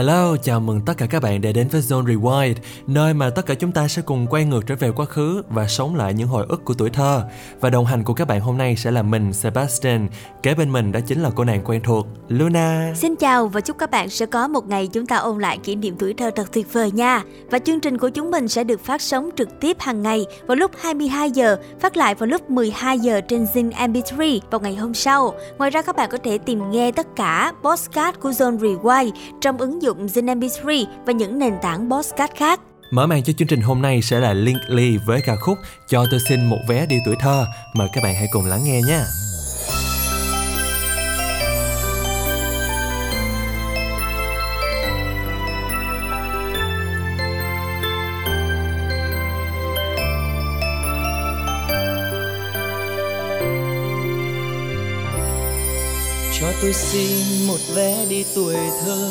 Hello, chào mừng tất cả các bạn đã đến với Zone Rewind, nơi mà tất cả chúng ta sẽ cùng quay ngược trở về quá khứ và sống lại những hồi ức của tuổi thơ. Và đồng hành của các bạn hôm nay sẽ là mình, Sebastian. Kế bên mình đó chính là cô nàng quen thuộc, Luna. Xin chào và chúc các bạn sẽ có một ngày chúng ta ôn lại kỷ niệm tuổi thơ thật tuyệt vời nha. Và chương trình của chúng mình sẽ được phát sóng trực tiếp hàng ngày vào lúc 22 giờ, phát lại vào lúc 12 giờ trên Zing MP3 vào ngày hôm sau. Ngoài ra các bạn có thể tìm nghe tất cả podcast của Zone Rewind trong ứng dụng Zin MP3 và những nền tảng podcast khác. Mở màn cho chương trình hôm nay sẽ là Link Lee với ca khúc Cho tôi xin một vé đi tuổi thơ. Mời các bạn hãy cùng lắng nghe nha. Tôi xin một vé đi tuổi thơ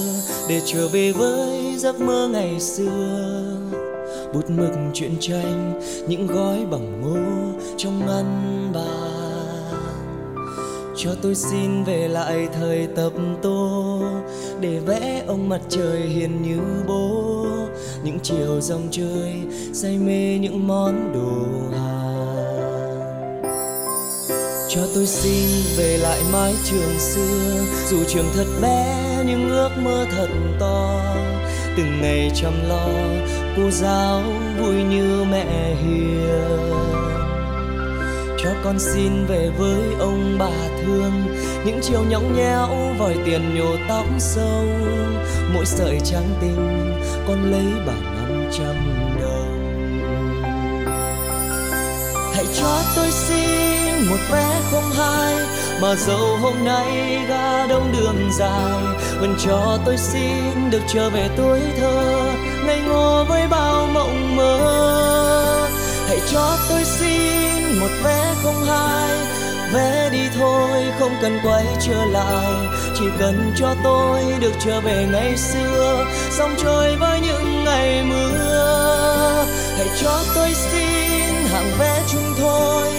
để trở về với giấc mơ ngày xưa. Bút mực truyện tranh, những gói bằng ngô trong ngăn bàn. Cho tôi xin về lại thời tập tô để vẽ ông mặt trời hiền như bố. Những chiều dòng chơi say mê những món đồ hàng cho tôi xin về lại mái trường xưa. Dù trường thật bé, nhưng ước mơ thật to. Từng ngày chăm lo, cô giáo vui như mẹ hiền. Cho con xin về với ông bà thương. Những chiều nhõng nhẽo, vòi tiền nhổ tóc sâu. Mỗi sợi trắng tinh, con lấy bằng năm trăm đồng. Hãy cho tôi xin một vé không hai, mà dẫu hôm nay ga đông đường dài, vẫn cho tôi xin được trở về tuổi thơ, ngây ngô với bao mộng mơ. Hãy cho tôi xin một vé không hai vé đi thôi không cần quay trở lại, chỉ cần cho tôi được trở về ngày xưa dòng trôi với những ngày mưa. Hãy cho tôi xin hàng vé chung thôi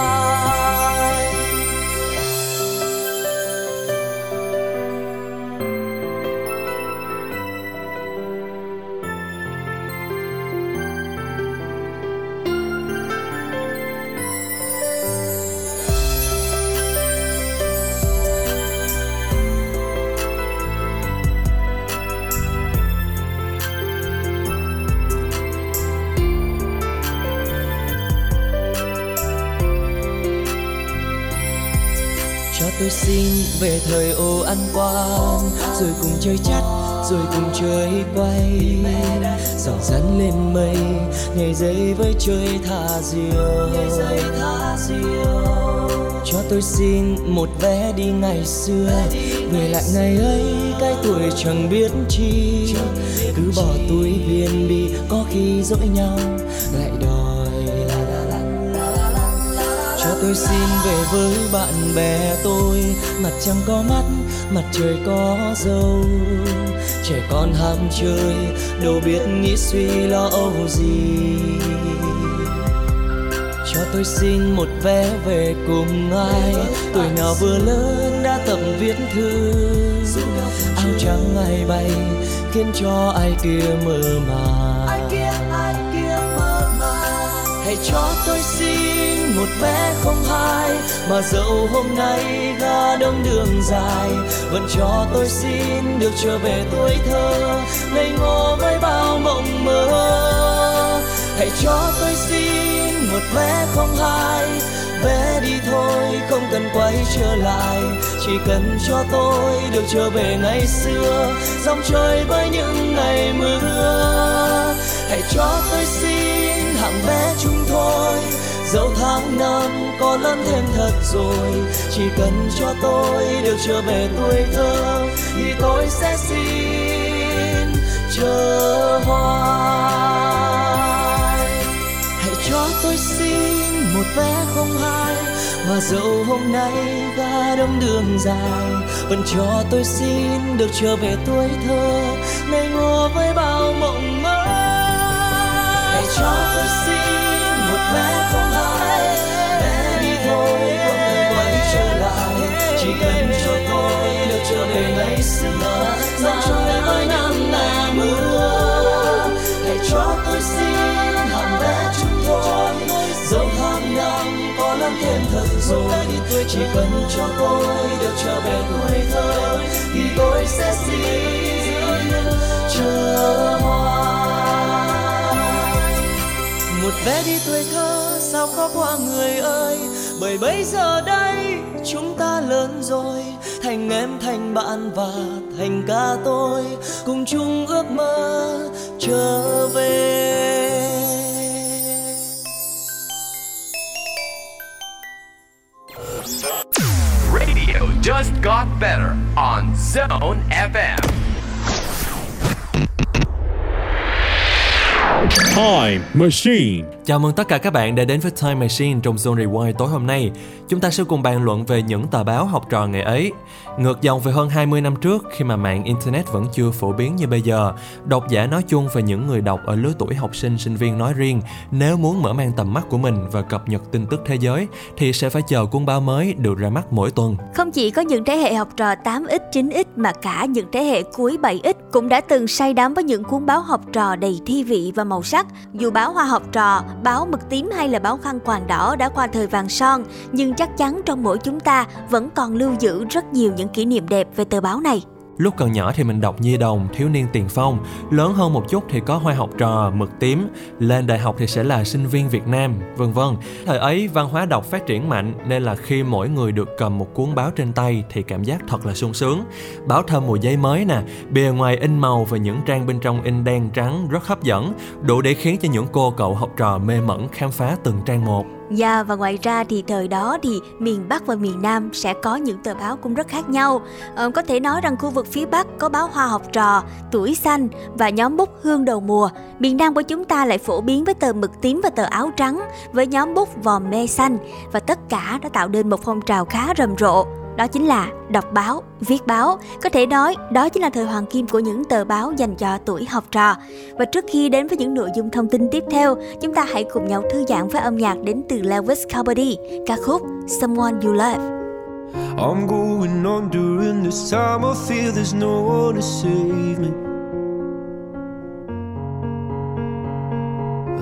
Tôi xin về thời ô ăn quan rồi cùng chơi chắt rồi cùng chơi quay. Dạo rắn lên mây, nhảy dây với chơi thả diều. Cho tôi xin một vé đi ngày xưa, về lại ngày ấy, cái tuổi chẳng biết chi. Cứ bỏ túi viên bi có khi dỗi nhau, lại tôi xin về với bạn bè tôi. Mặt trăng có mắt mặt trời có dâu. Trẻ con ham chơi đâu biết nghĩ suy lo âu gì. Cho tôi xin một vé về cùng ai. Tuổi nào vừa lớn đã tập viết thư. Áo trắng ai bay khiến cho ai kia mơ màng. Hãy cho tôi xin vé không hai mà dẫu hôm nay ga đông đường dài, vẫn cho tôi xin được trở về tuổi thơ. Ngây ngô với bao mộng mơ, hãy cho tôi xin một vé không hai vé đi thôi, không cần quay trở lại, chỉ cần cho tôi được trở về ngày xưa. Dòng chơi với những ngày mưa, hãy cho tôi xin hạng vé chung thôi dẫu tháng năm có lớn thêm thật rồi, chỉ cần cho tôi được trở về tuổi thơ, thì tôi sẽ xin chờ hoài. Hãy cho tôi xin một vé không hai, mà dẫu hôm nay ga đông đường dài, vẫn cho tôi xin được trở về tuổi thơ ngây ngô với bao mộng mơ. Hãy cho tôi xin bé không hai bé đi thôi không cần quay trở lại chỉ cần cho tôi được trở về ngày xưa dẫu cho mỗi năm là mưa hãy cho tôi xin hàng vé chúng tôi dẫu hàng năm có lắm thêm thật rồi chỉ cần cho tôi được trở về tuổi thơ thì tôi sẽ xin chờ Về đi tuổi thơ, sao khó qua người ơi? Bởi bây giờ đây, chúng ta lớn rồi. Thành em, thành bạn và thành ca tôi. Cùng chung ước mơ trở về. Radio just got better on Zone FM. Time Machine Chào mừng tất cả các bạn đã đến với Time Machine trong Zone Rewind tối hôm nay. Chúng ta sẽ cùng bàn luận về những tờ báo học trò ngày ấy. Ngược dòng về hơn 20 năm trước khi mà mạng Internet vẫn chưa phổ biến như bây giờ, độc giả nói chung và những người đọc ở lứa tuổi học sinh, sinh viên nói riêng, nếu muốn mở mang tầm mắt của mình và cập nhật tin tức thế giới thì sẽ phải chờ cuốn báo mới được ra mắt mỗi tuần. Không chỉ có những thế hệ học trò 8X, 9X mà cả những thế hệ cuối 7X cũng đã từng say đắm với những cuốn báo học trò đầy thi vị và màu sắc. Dù báo Hoa học trò, báo Mực tím hay là báo Khăn quàng đỏ đã qua thời vàng son, nhưng chắc chắn trong mỗi chúng ta vẫn còn lưu giữ rất nhiều những những kỷ niệm đẹp về tờ báo này. Lúc còn nhỏ thì mình đọc Nhi đồng, Thiếu niên tiền phong. Lớn hơn một chút thì có Hoa học trò, Mực tím. Lên đại học thì sẽ là sinh viên Việt Nam, vân vân. Thời ấy văn hóa đọc phát triển mạnh Nên là khi mỗi người được cầm một cuốn báo trên tay Thì cảm giác thật là sung sướng. Báo thơm mùi giấy mới nè Bìa ngoài in màu và những trang bên trong in đen trắng rất hấp dẫn Đủ để khiến cho những cô cậu học trò mê mẩn khám phá từng trang một. Dạ và ngoài ra thì thời đó thì miền Bắc và miền Nam sẽ có những tờ báo cũng rất khác nhau. Ờ, có thể nói rằng khu vực phía Bắc có báo Hoa học trò, Tuổi xanh và nhóm bút Hương đầu mùa. Miền Nam của chúng ta lại phổ biến với tờ mực tím và tờ áo trắng với nhóm bút vòm mê xanh và tất cả đã tạo nên một phong trào khá rầm rộ đó chính là đọc báo, viết báo. Có thể nói đó chính là thời hoàng kim của những tờ báo dành cho tuổi học trò. Và trước khi đến với những nội dung thông tin tiếp theo, chúng ta hãy cùng nhau thư giãn với âm nhạc đến từ Lewis Capaldi, ca khúc Someone You Love. I'm going on during this time. I feel there's no one to save me.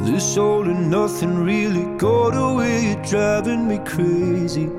This all and nothing really got away, you're driving me crazy.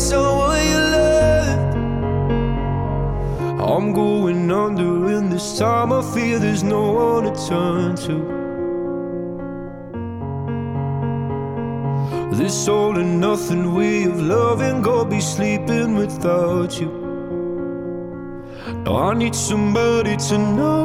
someone you loved. I'm going under, and this time I feel there's no one to turn to. This all and nothing way of loving, go be sleeping without you. Now I need somebody to know,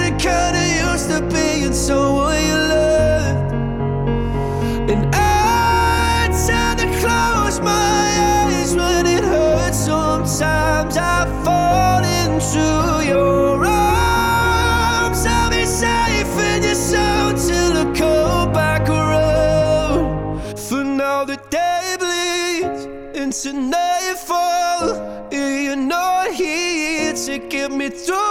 being someone you loved, and I tend to close my eyes when it hurts. Sometimes I fall into your arms. I'll be safe in your sound till I come back around. For now, the day bleeds into nightfall. You're not here to get me through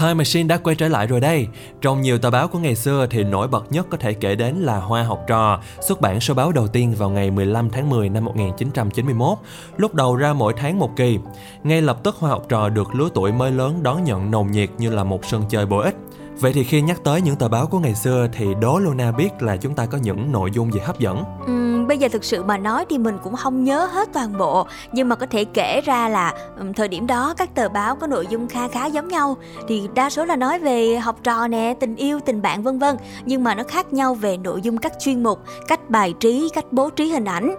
Time Machine đã quay trở lại rồi đây. Trong nhiều tờ báo của ngày xưa thì nổi bật nhất có thể kể đến là Hoa học trò, xuất bản số báo đầu tiên vào ngày 15 tháng 10 năm 1991, lúc đầu ra mỗi tháng một kỳ. Ngay lập tức Hoa học trò được lứa tuổi mới lớn đón nhận nồng nhiệt như là một sân chơi bổ ích. Vậy thì khi nhắc tới những tờ báo của ngày xưa thì đố Luna biết là chúng ta có những nội dung gì hấp dẫn. Ừ, bây giờ thực sự mà nói thì mình cũng không nhớ hết toàn bộ. Nhưng mà có thể kể ra là thời điểm đó các tờ báo có nội dung kha khá giống nhau. Thì đa số là nói về học trò nè tình yêu tình bạn vân vân. Nhưng mà nó khác nhau về nội dung các chuyên mục cách bài trí cách bố trí hình ảnh.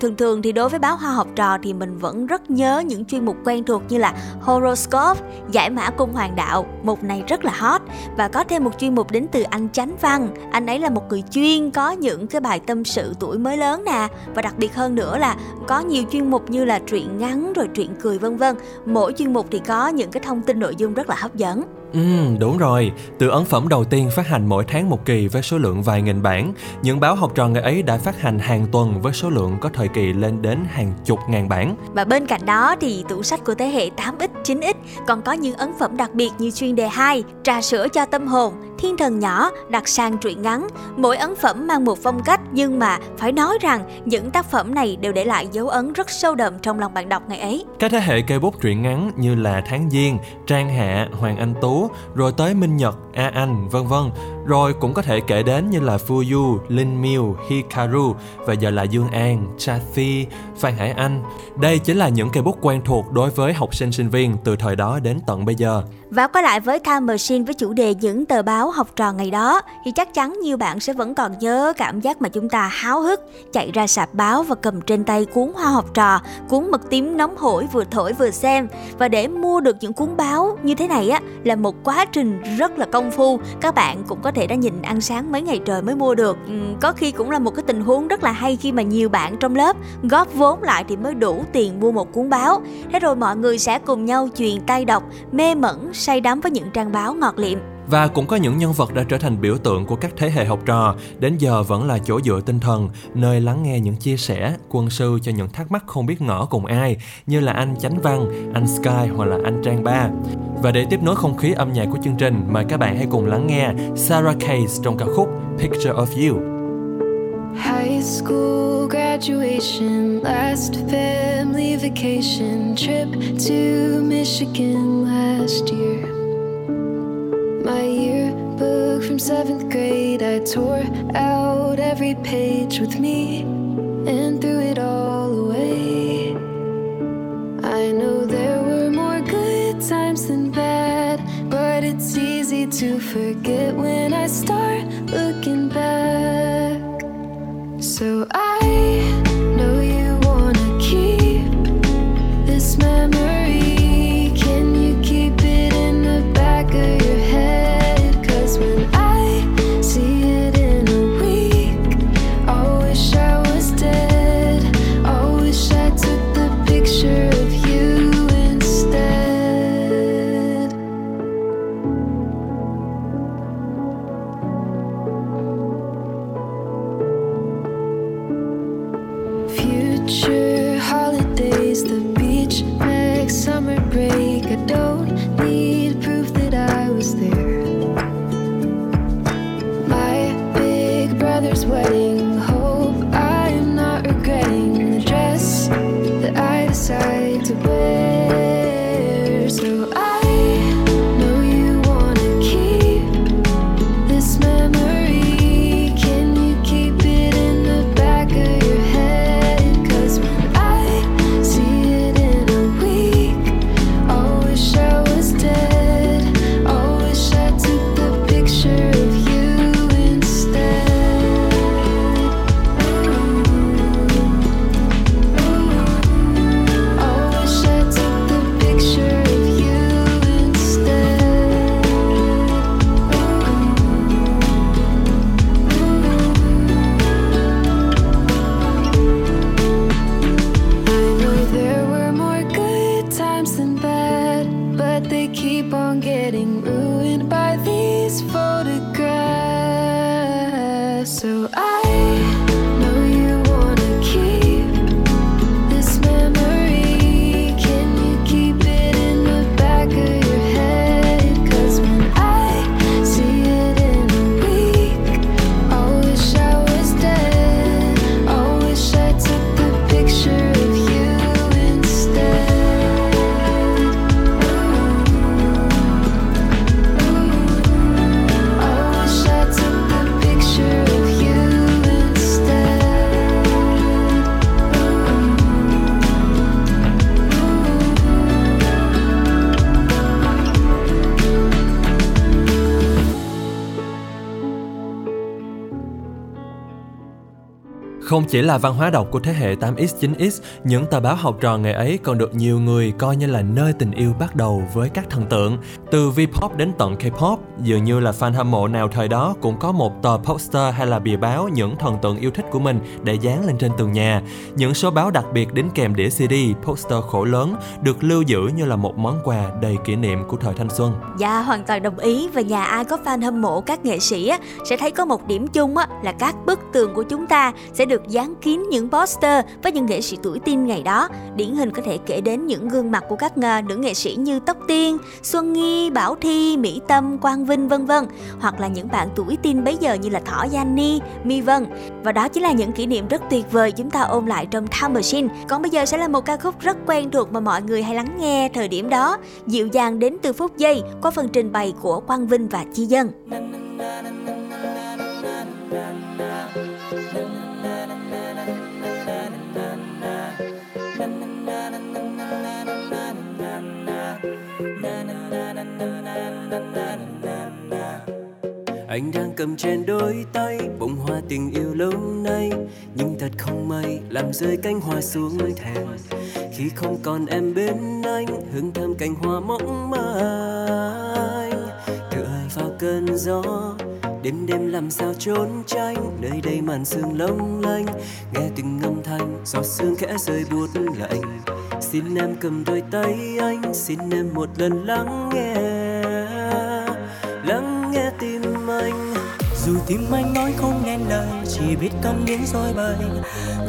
Thường thường thì đối với báo hoa học trò thì mình vẫn rất nhớ những chuyên mục quen thuộc như là horoscope giải mã cung hoàng đạo mục này rất là hot và có thêm một chuyên mục đến từ anh chánh văn. Anh ấy là một người chuyên có những cái bài tâm sự tuổi mới lớn nè. Và đặc biệt hơn nữa là có nhiều chuyên mục như là truyện ngắn rồi truyện cười, vân vân. Mỗi chuyên mục thì có những cái thông tin nội dung rất là hấp dẫn. Ừ, đúng rồi. Từ ấn phẩm đầu tiên phát hành mỗi tháng một kỳ với số lượng vài nghìn bản, những báo học trò ngày ấy đã phát hành hàng tuần với số lượng có thời kỳ lên đến hàng chục ngàn bản. Và bên cạnh đó thì tủ sách của thế hệ 8X, 9X còn có những ấn phẩm đặc biệt như chuyên đề 2, trà sữa cho tâm hồn, thiên thần nhỏ, đặc sang truyện ngắn. Mỗi ấn phẩm mang một phong cách nhưng mà phải nói rằng những tác phẩm này đều để lại dấu ấn rất sâu đậm trong lòng bạn đọc ngày ấy. Các thế hệ cây bút truyện ngắn như là Tháng Giêng, Trang Hạ, Hoàng Anh Tú, rồi tới Minh Nhật, A Anh, vân vân. Rồi cũng có thể kể đến như là Fuyu, Linh Miu, Hikaru và giờ là Dương An, Chathi, Phan Hải Anh. Đây chính là những cây bút quen thuộc đối với học sinh sinh viên từ thời đó đến tận bây giờ. Và quay lại với Time Machine với chủ đề những tờ báo học trò ngày đó thì chắc chắn nhiều bạn sẽ vẫn còn nhớ cảm giác mà chúng ta háo hức chạy ra sạp báo và cầm trên tay cuốn hoa học trò, cuốn mực tím nóng hổi vừa thổi vừa xem. Và để mua được những cuốn báo như thế này á là một quá trình rất là công phu. Các bạn cũng có thể đã nhìn ăn sáng mấy ngày trời mới mua được. Ừ, có khi cũng là một cái tình huống rất là hay khi mà nhiều bạn trong lớp góp vốn lại thì mới đủ tiền mua một cuốn báo. Thế rồi mọi người sẽ cùng nhau truyền tay đọc, mê mẩn, say đắm với những trang báo ngọt liệm. Và cũng có những nhân vật đã trở thành biểu tượng của các thế hệ học trò, đến giờ vẫn là chỗ dựa tinh thần, nơi lắng nghe những chia sẻ, quân sư cho những thắc mắc không biết ngỏ cùng ai, như là anh Chánh Văn, anh Sky hoặc là anh Trang Ba. Và để tiếp nối không khí âm nhạc của chương trình, mời các bạn hãy cùng lắng nghe Sarah Case trong ca khúc Picture of You. High school graduation, last family vacation, trip to Michigan last year. My yearbook from seventh grade, I tore out every page with me and threw it all away. I know there were more good times than bad, but it's easy to forget when I start looking back. So I Không chỉ là văn hóa đọc của thế hệ 8X, 9X, những tờ báo học trò ngày ấy còn được nhiều người coi như là nơi tình yêu bắt đầu với các thần tượng. Từ V-pop đến tận K-pop, dường như là fan hâm mộ nào thời đó cũng có một tờ poster hay là bìa báo những thần tượng yêu thích của mình để dán lên trên tường nhà. Những số báo đặc biệt đến kèm đĩa CD, poster khổ lớn được lưu giữ như là một món quà đầy kỷ niệm của thời thanh xuân. Dạ hoàn toàn đồng ý và nhà ai có fan hâm mộ các nghệ sĩ á, sẽ thấy có một điểm chung á, là các bức tường của chúng ta sẽ được dán kín những poster với những nghệ sĩ tuổi teen ngày đó. Điển hình có thể kể đến những gương mặt của các ờ, nữ nghệ sĩ như Tóc Tiên, Xuân Nghi, Bảo Thi, Mỹ Tâm, Quang Vinh vân vân hoặc là những bạn tuổi teen bấy giờ như là Thỏ Yanni, Mi Vân. Và đó chính là những kỷ niệm rất tuyệt vời chúng ta ôm lại trong Time Machine. Còn bây giờ sẽ là một ca khúc rất quen thuộc mà mọi người hay lắng nghe thời điểm đó, dịu dàng đến từ phút giây qua phần trình bày của Quang Vinh và Chi Dân. Anh đang cầm trên đôi tay, bông hoa tình yêu lâu nay. Nhưng thật không may, làm rơi cánh hoa xuống thềm. Khi không còn em bên anh, hương thơm cành hoa mộng manh. Tựa vào cơn gió, đêm đêm làm sao trốn tránh. Nơi đây màn sương lông lanh, nghe từng âm thanh. Giọt sương khẽ rơi buốt lạnh. Xin em cầm đôi tay anh, xin em một lần lắng nghe lắng nghe tim anh. Dù tim anh nói không nghe lời, chỉ biết câm nín rồi bời.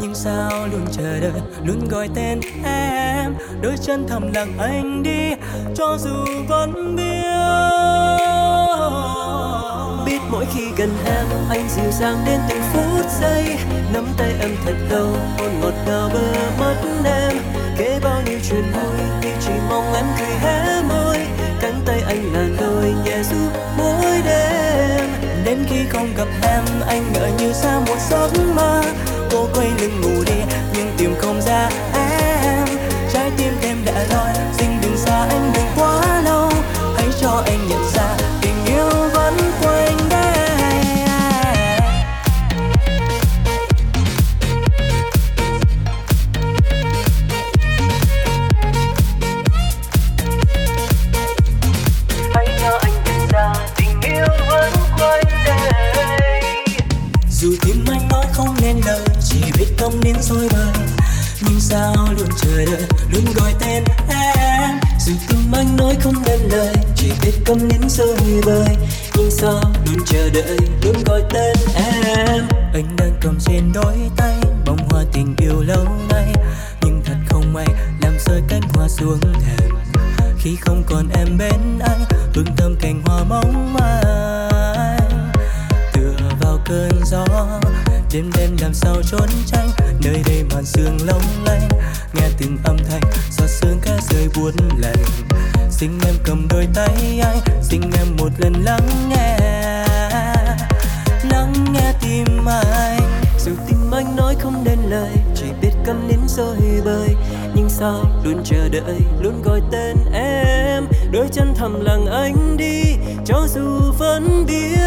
Nhưng sao luôn chờ đợi, luôn gọi tên em? Đôi chân thầm lặng anh đi, cho dù vẫn biết. Biết mỗi khi gần em, anh dịu dàng đến từng phút giây. Nắm tay em thật lâu hôn ngọt ngào bờ mắt em. Kể bao nhiêu chuyện vui, nhưng chỉ mong em cười hé môi tay anh là nơi nhẹ giúp mỗi đêm đến khi không gặp em, anh ngỡ như xa một giấc mơ. Cô quay lưng ngủ đi, nhưng tìm không ra em. Trái tim em đã loi xin đừng xa anh đừng quá lâu. Hãy cho anh nhận ra cầm biết câm nín rồi nhưng sao luôn chờ đợi, luôn gọi tên em. Anh đang cầm trên đôi tay bông hoa tình yêu lâu nay, nhưng thật không may làm rơi cánh hoa xuống thềm. Khi không còn em bên anh hương thơm cành hoa mong manh. Tựa vào cơn gió, đêm đêm làm sao trốn tránh, nơi đây màn sương long lanh nghe từng âm thanh, giọt sương cá rơi buốt lạnh xin em cầm đôi tay anh xin em một lần lắng nghe. Lắng nghe tim anh. Dù tim anh nói không nên lời, chỉ biết câm nín rồi bơi. nhưng sao luôn chờ đợi, luôn gọi tên em? Đôi chân thầm lặng anh đi, cho dù vẫn biết.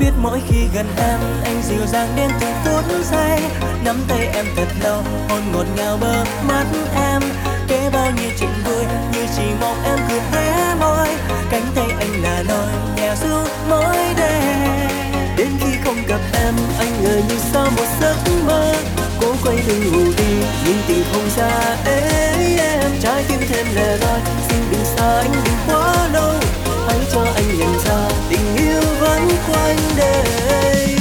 Biết mỗi khi gần em, anh dịu dàng đến từng phút giây. Nắm tay em thật lâu, hôn ngọt ngào bờ mắt em kể bao nhiêu chuyện vui như chỉ mong em cười hé môi. Cánh tay anh là nỗi nhẹ ru mỗi đêm. Đến khi không gặp em, anh ngờ như sao một giấc mơ. Cố quay lưng ngủ đi, nhưng tình không ra ê em. Trái tim thêm lẻ loi, xin đừng xa anh, đừng quá lâu. Hãy cho anh nhận ra tình yêu vẫn quanh đây.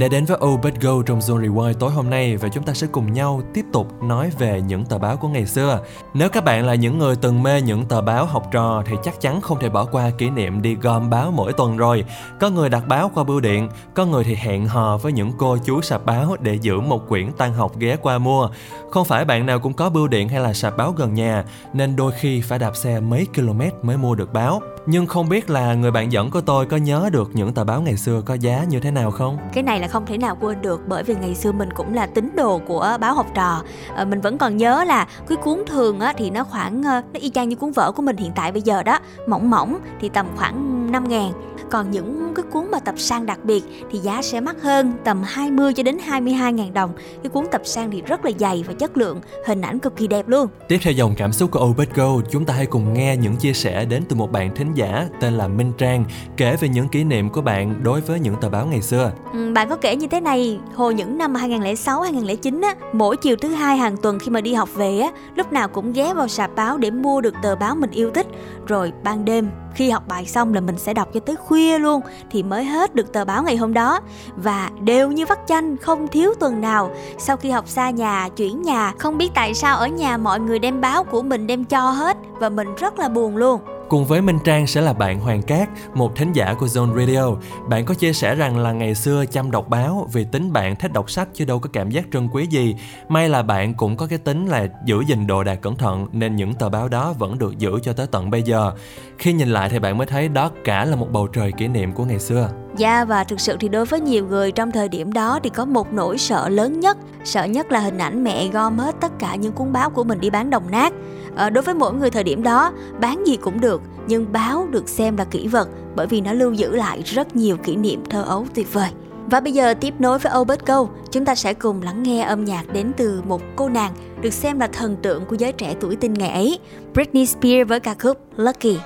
Đã đến với Oh But Go trong Zone Rewind tối hôm nay và chúng ta sẽ cùng nhau tiếp tục nói về những tờ báo của ngày xưa. Nếu các bạn là những người từng mê những tờ báo học trò thì chắc chắn không thể bỏ qua kỷ niệm đi gom báo mỗi tuần rồi. Có người đặt báo qua bưu điện, có người thì hẹn hò với những cô chú sạp báo để giữ một quyển tan học ghé qua mua. Không phải bạn nào cũng có bưu điện hay là sạp báo gần nhà nên đôi khi phải đạp xe mấy km mới mua được báo. Nhưng không biết là người bạn dẫn của tôi có nhớ được những tờ báo ngày xưa có giá như thế nào không? cái này là không thể nào quên được bởi vì ngày xưa mình cũng là tín đồ của báo học trò à, mình vẫn còn nhớ là cái cuốn thường á, thì nó khoảng ờ, nó y chang như cuốn vở của mình hiện tại bây giờ đó mỏng mỏng thì tầm khoảng 5 ngàn còn những cái cuốn mà tập san đặc biệt thì giá sẽ mắc hơn tầm 20 cho đến 22 ngàn đồng cái cuốn tập san thì rất là dày và chất lượng hình ảnh cực kỳ đẹp luôn Tiếp theo dòng cảm xúc của Obet Go, chúng ta hãy cùng nghe những chia sẻ đến từ một bạn thính giả tên là Minh Trang kể về những kỷ niệm của bạn đối với những tờ báo ngày xưa. Ừ, bạn có kể như thế này hồi những năm 2006 2009 á mỗi chiều thứ hai hàng tuần khi mà đi học về á lúc nào cũng ghé vào sạp báo để mua được tờ báo mình yêu thích rồi ban đêm khi học bài xong là mình sẽ đọc cho tới khuya luôn thì mới hết được tờ báo ngày hôm đó. Và đều như vắt chanh, không thiếu tuần nào. Sau khi học xa nhà, chuyển nhà, không biết tại sao ở nhà mọi người đem báo của mình đem cho hết và mình rất là buồn luôn. Cùng với Minh Trang sẽ là bạn Hoàng Cát, một thính giả của Zone Radio. Bạn có chia sẻ rằng là ngày xưa chăm đọc báo vì tính bạn thích đọc sách chứ đâu có cảm giác trân quý gì. May là bạn cũng có cái tính là giữ gìn đồ đạc cẩn thận nên những tờ báo đó vẫn được giữ cho tới tận bây giờ. Khi nhìn lại thì bạn mới thấy đó cả là một bầu trời kỷ niệm của ngày xưa. Dạ và thực sự thì đối với nhiều người trong thời điểm đó thì có một nỗi sợ lớn nhất Sợ nhất là hình ảnh mẹ gom hết tất cả những cuốn báo của mình đi bán đồng nát À, Đối với mỗi người thời điểm đó bán gì cũng được nhưng báo được xem là kỷ vật bởi vì nó lưu giữ lại rất nhiều kỷ niệm thơ ấu tuyệt vời và bây giờ tiếp nối với Obert Go, chúng ta sẽ cùng lắng nghe âm nhạc đến từ một cô nàng được xem là thần tượng của giới trẻ tuổi teen ngày ấy, Britney Spears với ca khúc Lucky.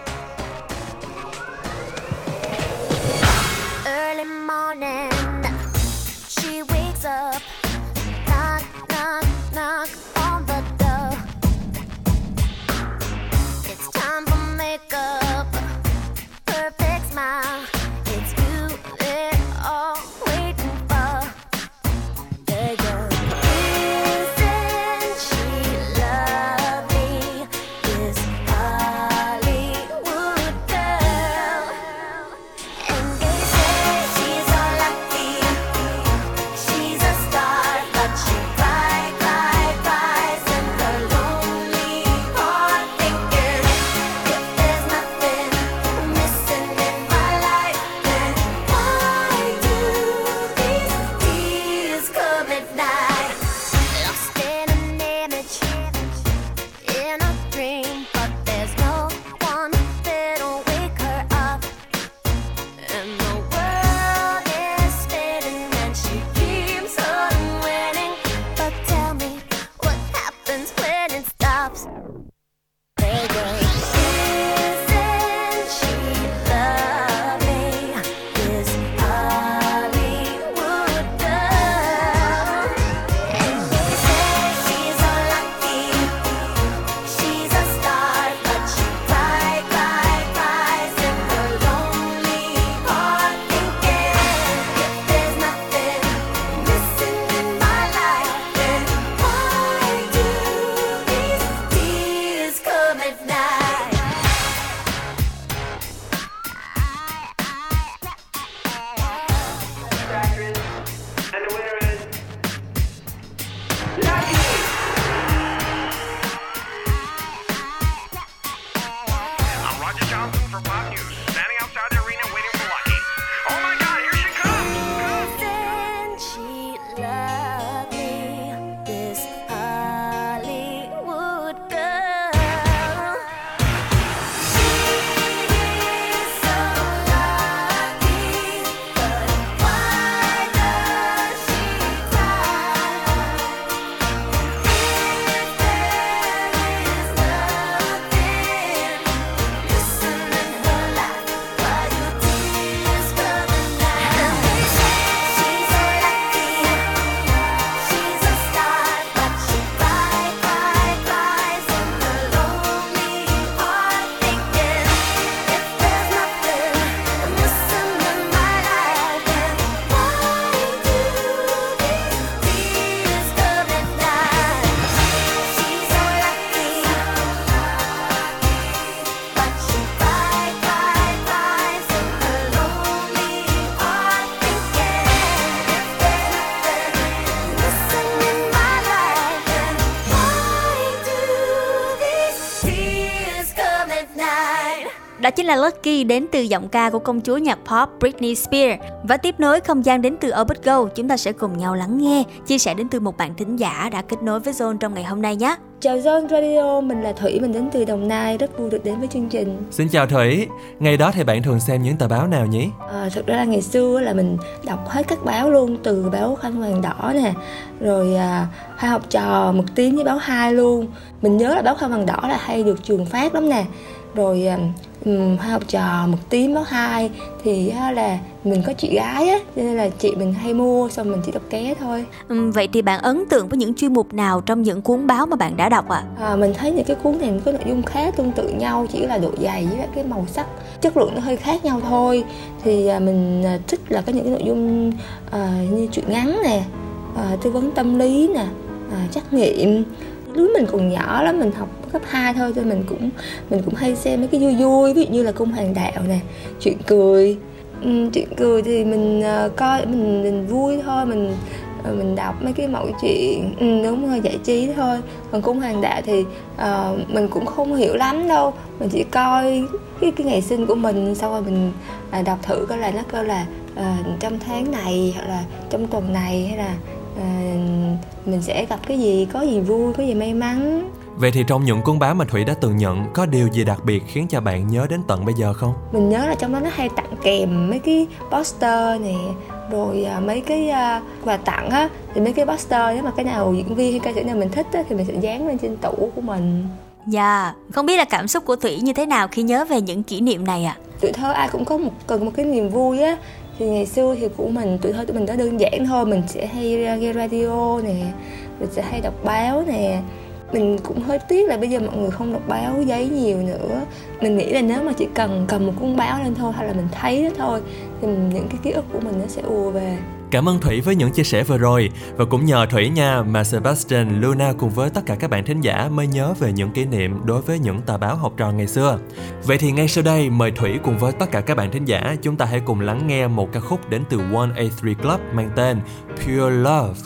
Chính là Lucky đến từ giọng ca của công chúa nhạc pop Britney Spears. Và tiếp nối không gian đến từ Obit Go, chúng ta sẽ cùng nhau lắng nghe, chia sẻ đến từ một bạn thính giả đã kết nối với Zone trong ngày hôm nay nhé. Chào Zone Radio, mình là Thủy, mình đến từ Đồng Nai, rất vui được đến với chương trình. Xin chào Thủy, ngày đó thì bạn thường xem những tờ báo nào nhỉ? À, thực ra là ngày xưa là mình đọc hết các báo luôn, từ báo Khăn Vàng Đỏ nè, rồi à, hai học trò một tiếng với báo hai luôn. Mình nhớ là báo Khăn Vàng Đỏ là hay được trường phát lắm nè. Rồi à, hai học trò một tiếng báo hai thì á, là mình có chị gái á, cho nên là chị mình hay mua, xong mình chỉ đọc ké thôi. Vậy thì bạn ấn tượng với những chuyên mục nào trong những cuốn báo mà bạn đã đọc ạ? À, mình thấy những cái cuốn này có nội dung khá tương tự nhau chỉ là độ dày với cái màu sắc chất lượng nó hơi khác nhau thôi thì à, mình à, thích là có những cái nội dung à, như chuyện ngắn nè à, tư vấn tâm lý nè à, trắc nghiệm lúc mình còn nhỏ lắm mình học cấp 2 thôi cho mình cũng mình cũng hay xem mấy cái vui vui ví dụ như là cung hoàng đạo nè chuyện cười. Ừ, chuyện cười thì mình uh, coi mình mình vui thôi mình ờ, mình đọc mấy cái mẫu chuyện ừ, đúng rồi giải trí thôi. Còn cung hoàng đạo thì uh, mình cũng không hiểu lắm đâu mình chỉ coi cái cái ngày sinh của mình sau rồi mình uh, đọc thử coi là nó coi là uh, trong tháng này hoặc là trong tuần này hay là à, mình sẽ gặp cái gì có gì vui có gì may mắn Vậy thì trong những cuốn báo mà Thủy đã từng nhận, có điều gì đặc biệt khiến cho bạn nhớ đến tận bây giờ không? mình nhớ là trong đó nó hay tặng kèm mấy cái poster nè rồi à, mấy cái à, quà tặng á thì mấy cái poster nếu mà cái nào diễn viên hay ca sĩ nào mình thích á thì mình sẽ dán lên trên tủ của mình Dạ, không biết là cảm xúc của Thủy như thế nào khi nhớ về những kỷ niệm này ạ? tuổi thơ ai cũng có một cần một cái niềm vui á thì ngày xưa thì của mình tuổi thơ tụi mình đã đơn giản thôi, mình sẽ hay nghe radio nè, mình sẽ hay đọc báo nè. Mình cũng hơi tiếc là bây giờ mọi người không đọc báo giấy nhiều nữa. Mình nghĩ là nếu mà chỉ cần cầm một cuốn báo lên thôi hay là mình thấy nó thôi, thì những cái ký ức của mình nó sẽ ùa về. Cảm ơn Thủy với những chia sẻ vừa rồi và cũng nhờ Thủy nha mà Sebastian, Luna cùng với tất cả các bạn thính giả mới nhớ về những kỷ niệm đối với những tờ báo học trò ngày xưa. Vậy thì ngay sau đây mời Thủy cùng với tất cả các bạn thính giả chúng ta hãy cùng lắng nghe một ca khúc đến từ 1A3 Club mang tên Pure Love.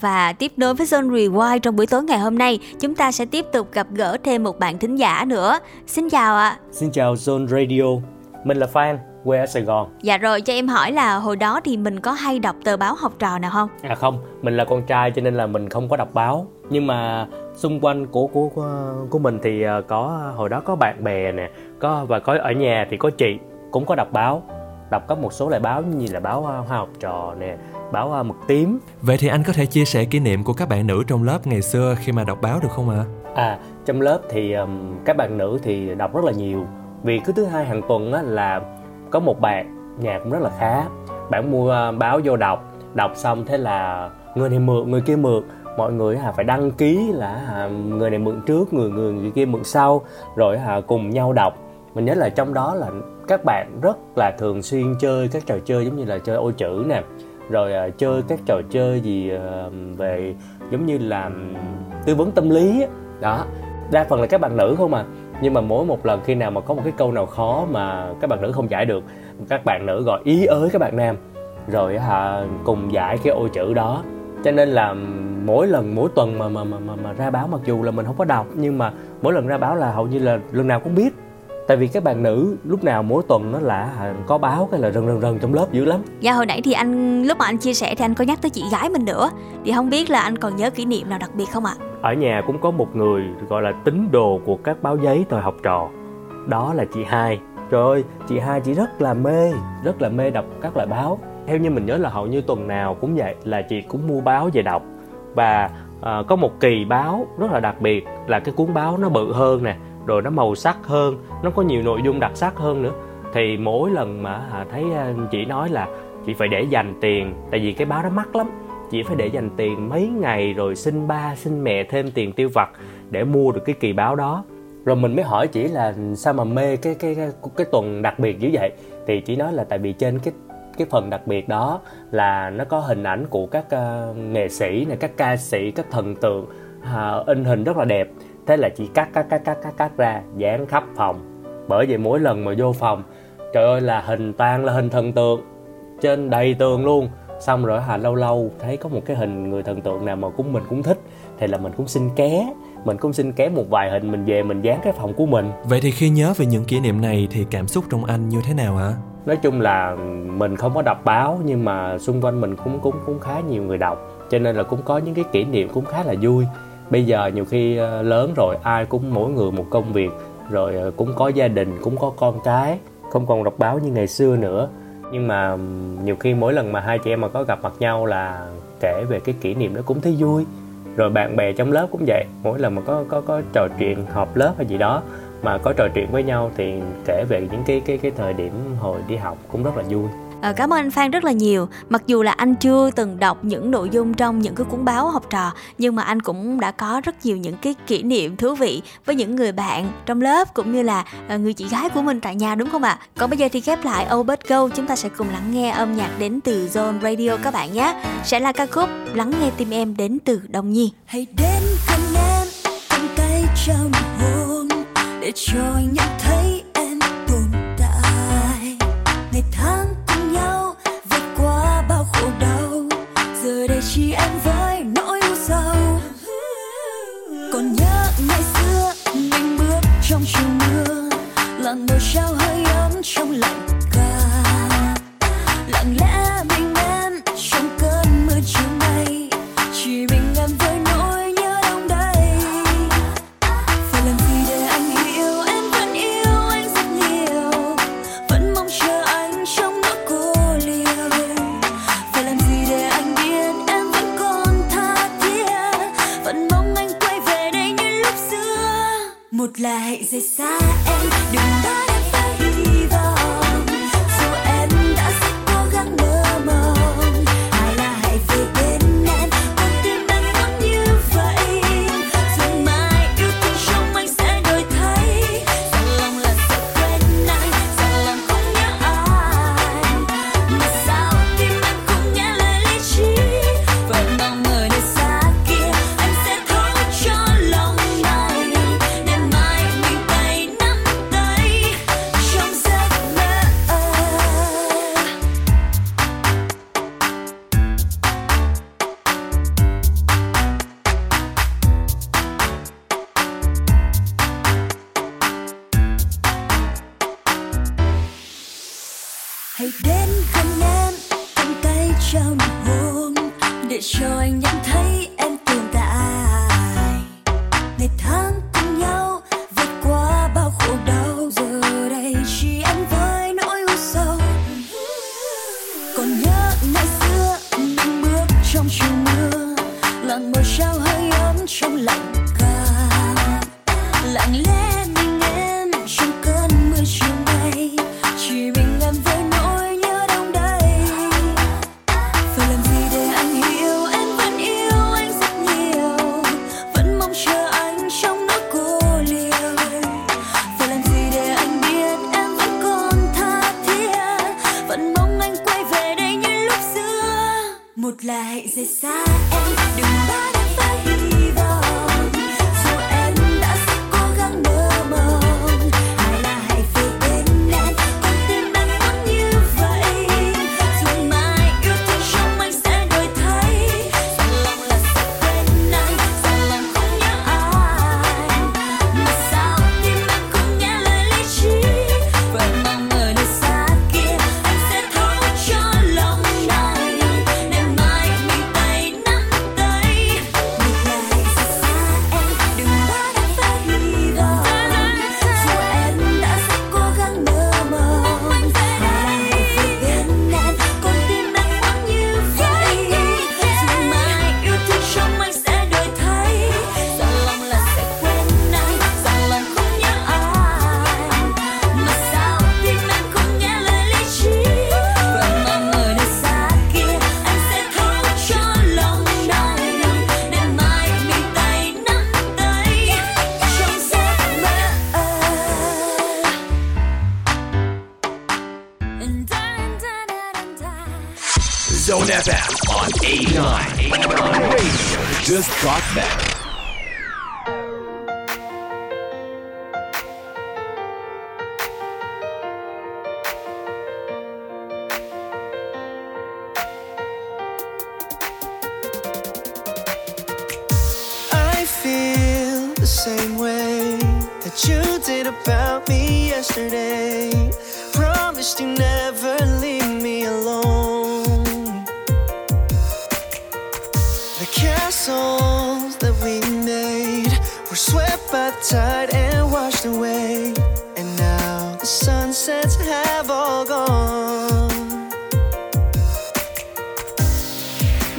Và tiếp nối với Zone Rewind trong buổi tối ngày hôm nay, chúng ta sẽ tiếp tục gặp gỡ thêm một bạn thính giả nữa. Xin chào ạ. Xin chào Zone Radio, mình là Phan, quê ở Sài Gòn. Dạ rồi cho em hỏi là hồi đó thì mình có hay đọc tờ báo học trò nào không? À không, mình là con trai cho nên là mình không có đọc báo. Nhưng mà xung quanh của của của, của mình thì ờ, có hồi đó có bạn bè nè, có và có ở nhà thì có chị cũng có đọc báo, đọc có một số loại báo như là báo ờ, Hoa học trò nè, báo ờ, mực tím. Vậy thì anh có thể chia sẻ kỷ niệm của các bạn nữ trong lớp ngày xưa khi mà đọc báo được không ạ? À, trong lớp thì ừm, các bạn nữ thì đọc rất là nhiều. Vì cứ thứ hai hàng tuần á, là có một bạn nhà cũng rất là khá. Bạn mua ờ, báo vô đọc, đọc xong thế là người này mượn, người kia mượn. Mọi người hả phải đăng ký là hả, người này mượn trước, người người người kia mượn sau, rồi hả cùng nhau đọc. Mình nhớ là trong đó là các bạn rất là thường xuyên chơi các trò chơi giống như là chơi ô chữ nè, rồi à, chơi các trò chơi gì à, về giống như là tư vấn tâm lý đó đa phần là các bạn nữ không à. Nhưng mà mỗi một lần khi nào mà có một cái câu nào khó mà các bạn nữ không giải được các bạn nữ gọi ý ới các bạn nam rồi hả cùng giải cái ô chữ đó. Cho nên là mỗi lần mỗi tuần mà mà mà mà, mà ra báo mặc dù là mình không có đọc nhưng mà mỗi lần ra báo là hầu như là lần nào cũng biết tại vì các bạn nữ lúc nào mỗi tuần nó là có báo cái là rần rần rần trong lớp dữ lắm. Dạ hồi nãy thì anh lúc mà anh chia sẻ thì anh có nhắc tới chị gái mình nữa. Thì không biết là anh còn nhớ kỷ niệm nào đặc biệt không ạ? ở nhà cũng có một người gọi là tín đồ của các báo giấy thời học trò. Đó là chị hai. Trời ơi chị hai chị rất là mê rất là mê đọc các loại báo. Theo như mình nhớ là hầu như tuần nào cũng vậy là chị cũng mua báo về đọc. Và ờ, có một kỳ báo rất là đặc biệt là cái cuốn báo nó bự hơn nè rồi nó màu sắc hơn nó có nhiều nội dung đặc sắc hơn nữa. Thì mỗi lần mà à, thấy à, chị nói là chị phải để dành tiền tại vì cái báo đó mắc lắm. Chị phải để dành tiền mấy ngày rồi xin ba xin mẹ thêm tiền tiêu vặt để mua được cái kỳ báo đó. Rồi mình mới hỏi chị là sao mà mê cái cái cái, cái tuần đặc biệt như vậy? Thì chị nói là tại vì trên cái cái phần đặc biệt đó là nó có hình ảnh của các uh, nghệ sĩ này các ca sĩ các thần tượng uh, in hình rất là đẹp thế là chị cắt cắt cắt cắt cắt cắt ra dán khắp phòng. Bởi vậy mỗi lần mà vô phòng trời ơi là hình toàn là hình thần tượng. Trên đầy tường luôn. Xong rồi hà lâu lâu thấy có một cái hình người thần tượng nào mà cũng mình cũng thích thì là mình cũng xin ké. Mình cũng xin ké một vài hình mình về mình dán cái phòng của mình. Vậy thì khi nhớ về những kỷ niệm này thì cảm xúc trong anh như thế nào hả? nói chung là mình không có đọc báo nhưng mà xung quanh mình cũng cũng cũng khá nhiều người đọc. Cho nên là cũng có những cái kỷ niệm cũng khá là vui bây giờ nhiều khi ờ, lớn rồi, ai cũng mỗi người một công việc, rồi ờ, cũng có gia đình, cũng có con cái, không còn đọc báo như ngày xưa nữa. Nhưng mà nhiều khi mỗi lần mà hai chị em mà có gặp mặt nhau là kể về cái kỷ niệm đó cũng thấy vui. Rồi bạn bè trong lớp cũng vậy, mỗi lần mà có có có trò chuyện họp lớp hay gì đó mà có trò chuyện với nhau thì kể về những cái cái cái thời điểm hồi đi học cũng rất là vui. À, cảm ơn anh Phan rất là nhiều. Mặc dù là anh chưa từng đọc những nội dung trong những cái cuốn báo học trò, nhưng mà anh cũng đã có rất nhiều những cái kỷ niệm thú vị với những người bạn trong lớp cũng như là ờ, người chị gái của mình tại nhà đúng không ạ? Còn bây giờ thì khép lại Obert Go, chúng ta sẽ cùng lắng nghe âm nhạc đến từ Zone Radio các bạn nhé. Sẽ là ca khúc Lắng nghe tim em đến từ Đông Nhi. hãy đến gần em cầm tay trong hôn để cho nhận thấy em tồn tại ngày tháng chỉ em với nỗi u sầu. Còn nhớ ngày xưa, mình bước trong chiều mưa làn môi sao hơi ấm trong lạnh ca lặng lẽ đến gần em cầm tay trong hôn để cho anh nhận thấy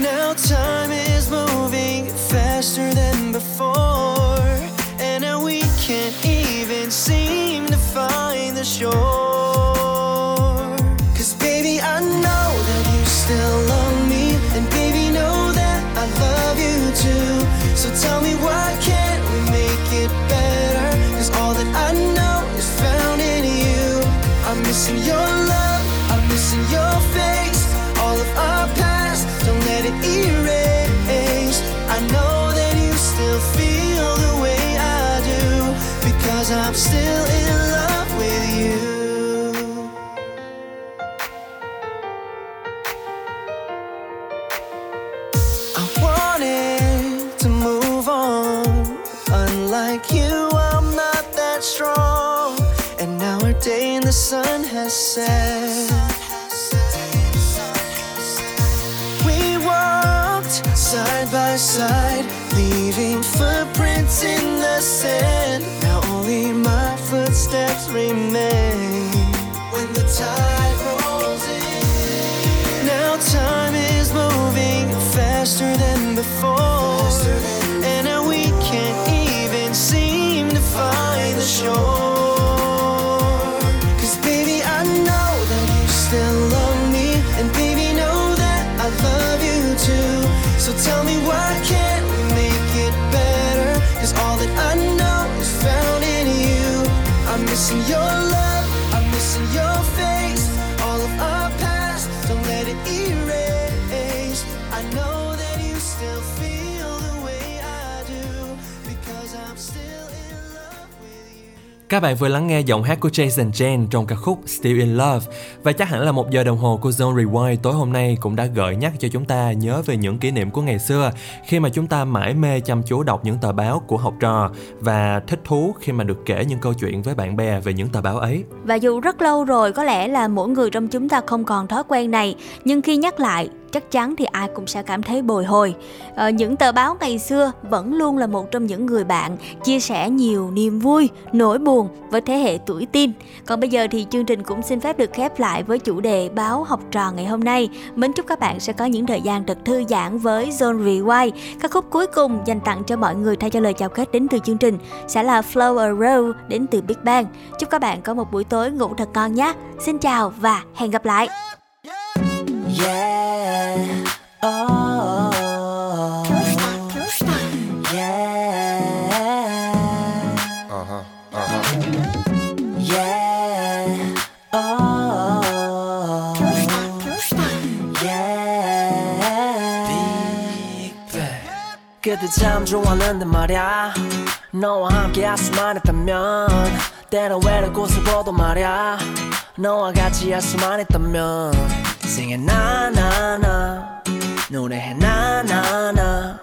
Now time 修。Các bạn vừa lắng nghe giọng hát của Jason Jane trong ca khúc Still in Love và chắc hẳn là một giờ đồng hồ của Zone Rewind tối hôm nay cũng đã gợi nhắc cho chúng ta nhớ về những kỷ niệm của ngày xưa, khi mà chúng ta mãi mê chăm chú đọc những tờ báo của học trò và thích thú khi mà được kể những câu chuyện với bạn bè về những tờ báo ấy. Và dù rất lâu rồi, có lẽ là mỗi người trong chúng ta không còn thói quen này, Nhưng khi nhắc lại chắc chắn thì ai cũng sẽ cảm thấy bồi hồi. À, Những tờ báo ngày xưa vẫn luôn là một trong những người bạn Chia sẻ nhiều niềm vui, nỗi buồn với thế hệ tuổi teen. Còn bây giờ thì chương trình cũng xin phép được khép lại với chủ đề báo học trò ngày hôm nay. Mến chúc các bạn sẽ có những thời gian thật thư giãn với Zone Rewind. Các khúc cuối cùng dành tặng cho mọi người thay cho lời chào kết đến từ chương trình Sẽ là Flower Row đến từ Big Bang. Chúc các bạn có một buổi tối ngủ thật ngon nhé. Xin chào và hẹn gặp lại. Yeah. Oh. Yeah. Yeah. Oh. Yeah. Big Bang. 그때 참 좋았는데 말야 너와 함께 할 수만 있다면 때론 외로운 곳을 보도 말야 너와 같이 할 수만 있다면 Singing 나나나 노래해 나나나.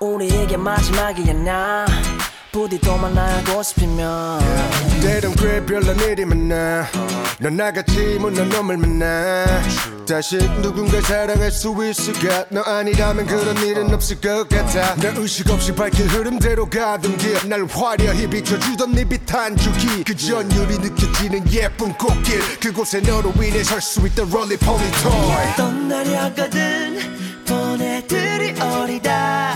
우리 이게 마지막이었나 부디 또 만나고 싶으면 때론 꽤 별난 일이 많아 넌 나같이 못난 놈을 만나 다시 누군가 사랑할 수 있을까 너 아니라면 그런 일은 없을 것 같아 나 의식 없이 밝힌 흐름대로 가던 길날 화려히 비춰주던 네 빛한 줄기 그 전율이 느껴지는 예쁜 꽃길 그곳에 너로 인해 설 수 있던 롤리폴리 토이 떠나려거든 보내들이 어리다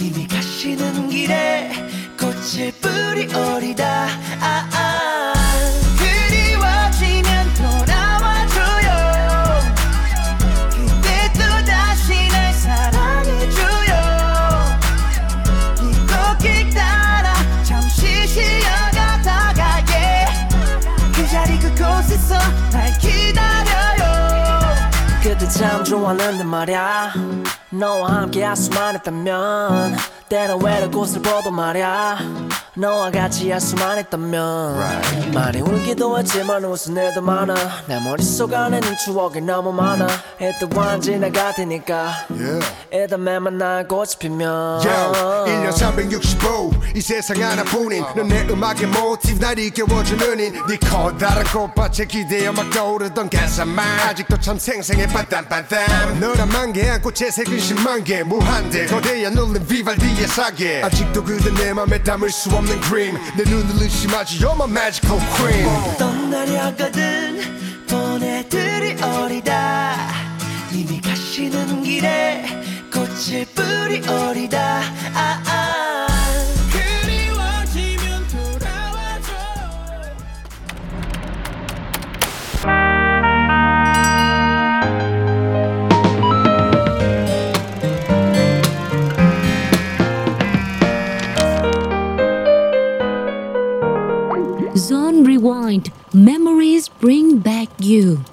이미 가시는 길에 꽃을 뿌리 어리다 아, 아. 참 좋아하는데 말야. 너와 함께 할 수만 있다면 때론 외롭고 슬퍼도 말야 너와 같이 할 수만 있다면 많이 울기도 했지만 웃은 일도 많아. 내 머릿속 안에는 추억이 너무 많아. 일단 지나갈 테니까 매만 날 꽃피면 Yo, 1년 365 이 세상 하나뿐인 넌 내 음악의 모티브 날 이겨워주는 인네 커다란 꽃밭에 기대어 막 떠오르던 가사만 아직도 참 생생해 빤딴빤딴 너란 만개 안고 채색은 10만 개 무한대 거대한 울림 비발디의 사계. 아직도 그대 내 맘에 담을 수 없는 그림. 내 눈을 의심하지 You're my magical queen. 떠나려거든 보내드리 어리다. 이미 가시는 길에 꽃을 뿌리 어리다. 아, 아. Rewind. Memories bring back you.